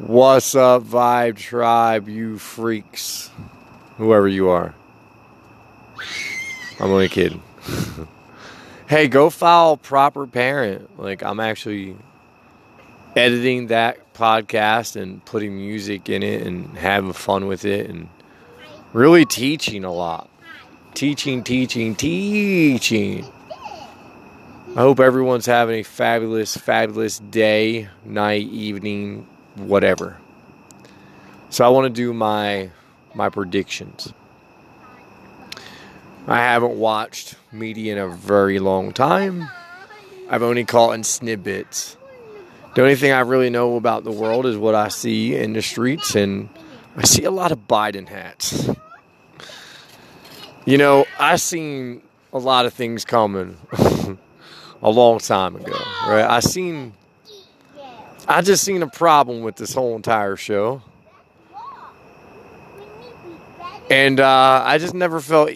What's up, Vibe Tribe, you freaks? Whoever you are. I'm only kidding. hey, go follow Proper Parent. Like, I'm actually editing that podcast and putting music in it and having fun with it and really teaching a lot. Teaching, teaching, teaching. I hope everyone's having a fabulous, fabulous day, night, evening, whatever. So I want to do my my predictions. I haven't watched media in a very long time. I've only caught in snippets. The only thing I really know about the world is what I see in the streets, and I see a lot of Biden hats. You know, I seen a lot of things coming a long time ago, right? I seen I just seen a problem with this whole entire show. And uh, I just never felt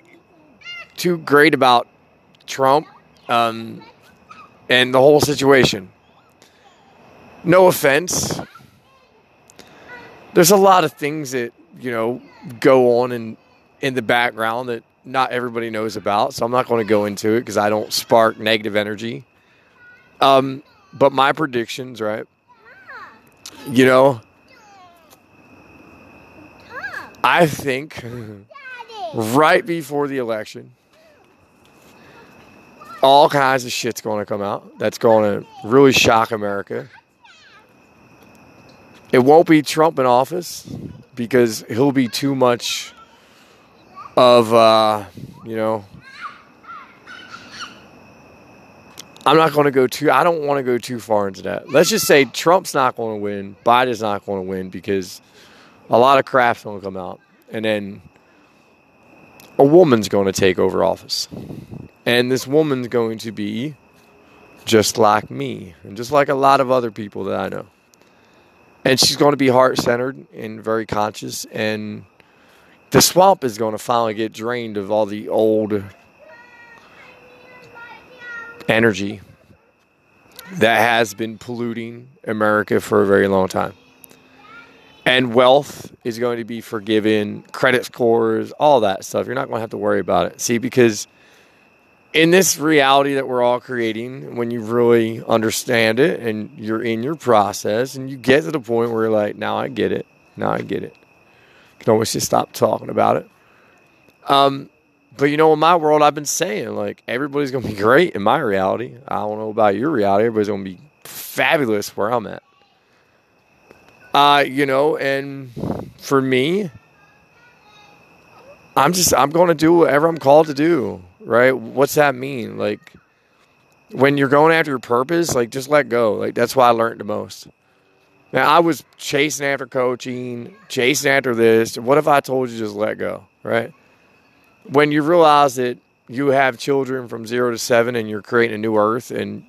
too great about Trump um, and the whole situation. No offense. There's a lot of things that, you know, go on in, in the background that not everybody knows about. So I'm not going to go into it because I don't spark negative energy. Um, but my predictions, right? You know, I think right before the election, all kinds of shit's going to come out. That's going to really shock America. It won't be Trump in office because he'll be too much of, uh, you know, I'm not going to go too. I don't want to go too far into that. Let's just say Trump's not going to win. Biden's not going to win because a lot of crap's going to come out, and then a woman's going to take over office, and this woman's going to be just like me, and just like a lot of other people that I know, and she's going to be heart centered and very conscious, and the swamp is going to finally get drained of all the old energy that has been polluting America for a very long time. And wealth is going to be forgiven, credit scores, all that stuff. You're not going to have to worry about it. See, because in this reality that we're all creating, when you really understand it and you're in your process and you get to the point where you're like, now I get it. Now I get it. You can always just stop talking about it. Um, but you know, in my world, I've been saying like everybody's gonna be great in my reality. I don't know about your reality. Everybody's gonna be fabulous where I'm at. Uh, you know, and for me, I'm just I'm gonna do whatever I'm called to do. Right? What's that mean? Like when you're going after your purpose, like just let go. Like that's why I learned the most. Now I was chasing after coaching, chasing after this. What if I told you just let go? Right? When you realize that you have children from zero to seven and you're creating a new earth and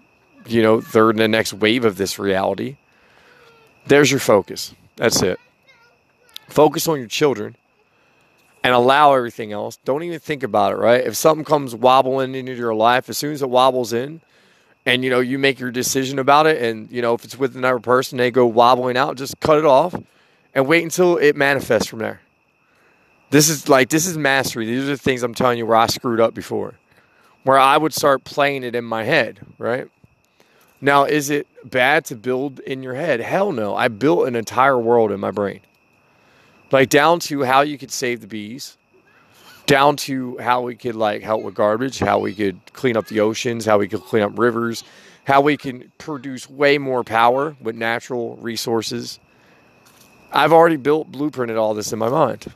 you know they're in the next wave of this reality there's your focus. That's it. Focus on your children and allow everything else. Don't even think about it right? If something comes wobbling into your life as soon as it wobbles in and you know you make your decision about it and you know if it's with another person they go wobbling out just cut it off and wait until it manifests from there this is like this is mastery. These are the things I'm telling you where I screwed up before. Where I would start playing it in my head, right? Now, is it bad to build in your head? Hell no. I built an entire world in my brain. Like down to how you could save the bees, down to how we could like help with garbage, how we could clean up the oceans, how we could clean up rivers, how we can produce way more power with natural resources. I've already built blueprinted all this in my mind.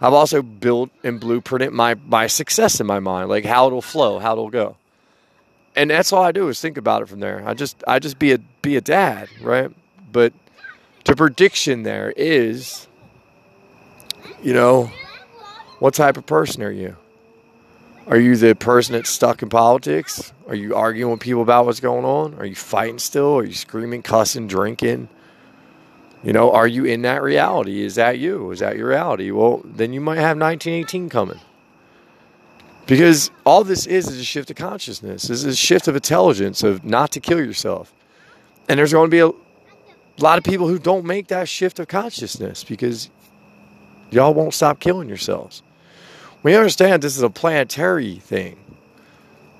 I've also built and blueprinted my my success in my mind, like how it'll flow, how it'll go. And that's all I do is think about it from there. I just I just be a be a dad, right? But the prediction there is, you know, what type of person are you? Are you the person that's stuck in politics? Are you arguing with people about what's going on? Are you fighting still? Are you screaming, cussing, drinking? You know, are you in that reality? Is that you? Is that your reality? Well, then you might have 1918 coming. Because all this is is a shift of consciousness. This is a shift of intelligence of not to kill yourself. And there's going to be a lot of people who don't make that shift of consciousness because y'all won't stop killing yourselves. We understand this is a planetary thing.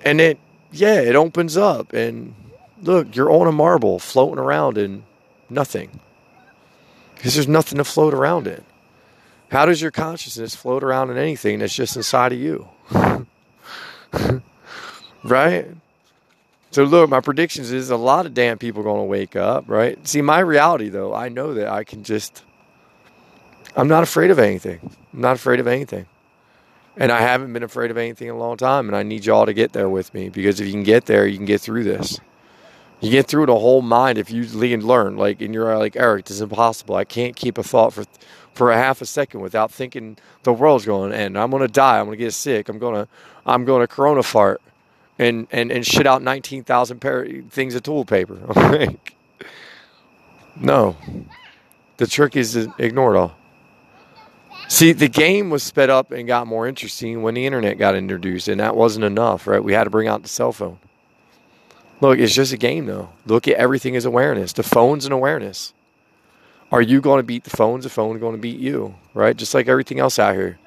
And it, yeah, it opens up. And look, you're on a marble floating around in nothing because there's nothing to float around in. How does your consciousness float around in anything that's just inside of you? right? So look, my predictions is a lot of damn people going to wake up, right? See, my reality though, I know that I can just I'm not afraid of anything. I'm not afraid of anything. And I haven't been afraid of anything in a long time and I need y'all to get there with me because if you can get there, you can get through this. You get through the whole mind if you learn like and you're like Eric, this is impossible. I can't keep a thought for for a half a second without thinking the world's going to end. I'm going to die. I'm going to get sick. I'm going to I'm going to corona fart and and and shit out 19,000 pair things of toilet paper. no. The trick is to ignore it all. See, the game was sped up and got more interesting when the internet got introduced, and that wasn't enough, right? We had to bring out the cell phone. Look, it's just a game, though. Look at everything as awareness. The phone's an awareness. Are you going to beat the phones? The phone going to beat you, right? Just like everything else out here.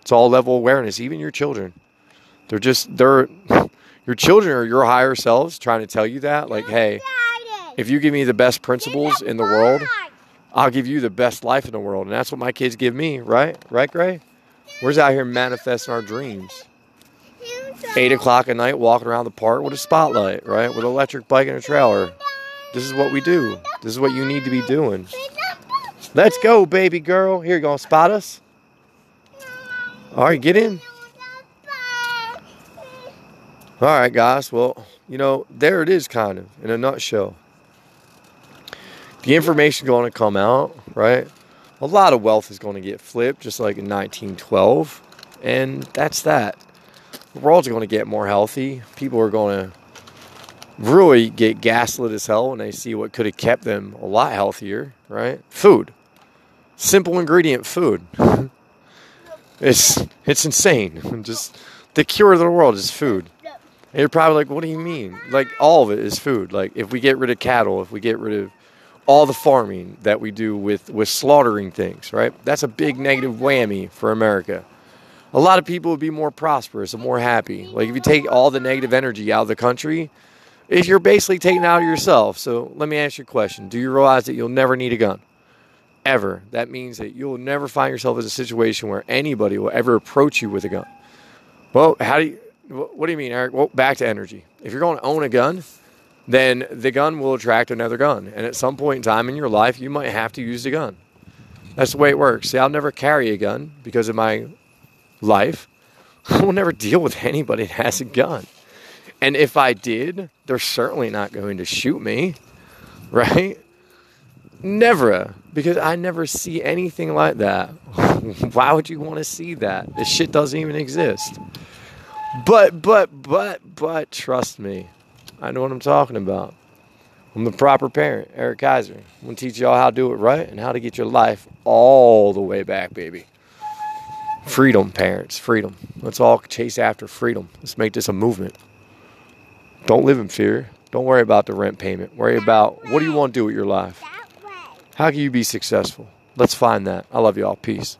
It's all level awareness. Even your children, they're just they're your children are your higher selves trying to tell you that, like, hey, if you give me the best principles in the world, I'll give you the best life in the world, and that's what my kids give me, right? Right, Gray? We're out here manifesting our dreams. Eight o'clock at night, walking around the park with a spotlight, right? With an electric bike and a trailer. This is what we do. This is what you need to be doing. Let's go, baby girl. Here, you gonna spot us? All right, get in. All right, guys. Well, you know, there it is, kind of in a nutshell. The information going to come out, right? A lot of wealth is going to get flipped, just like in 1912, and that's that. The world's going to get more healthy. People are going to really get gaslit as hell when they see what could have kept them a lot healthier, right? Food simple ingredient food. it's it's insane. Just the cure of the world is food. And you're probably like, what do you mean? Like all of it is food. Like if we get rid of cattle, if we get rid of all the farming that we do with with slaughtering things, right? That's a big negative whammy for America. A lot of people would be more prosperous and more happy. Like if you take all the negative energy out of the country, if you're basically taking out of yourself. So let me ask you a question. Do you realize that you'll never need a gun? ever. That means that you'll never find yourself in a situation where anybody will ever approach you with a gun. Well, how do you, what do you mean, Eric? Well, back to energy. If you're going to own a gun, then the gun will attract another gun. And at some point in time in your life, you might have to use the gun. That's the way it works. See, I'll never carry a gun because of my life. I will never deal with anybody that has a gun. And if I did, they're certainly not going to shoot me, right? Never, because I never see anything like that. Why would you want to see that? This shit doesn't even exist. But, but, but, but, trust me, I know what I'm talking about. I'm the proper parent, Eric Kaiser. I'm gonna teach y'all how to do it right and how to get your life all the way back, baby. Freedom, parents, freedom. Let's all chase after freedom. Let's make this a movement. Don't live in fear. Don't worry about the rent payment. Worry about what do you want to do with your life. How can you be successful? Let's find that. I love you all. Peace.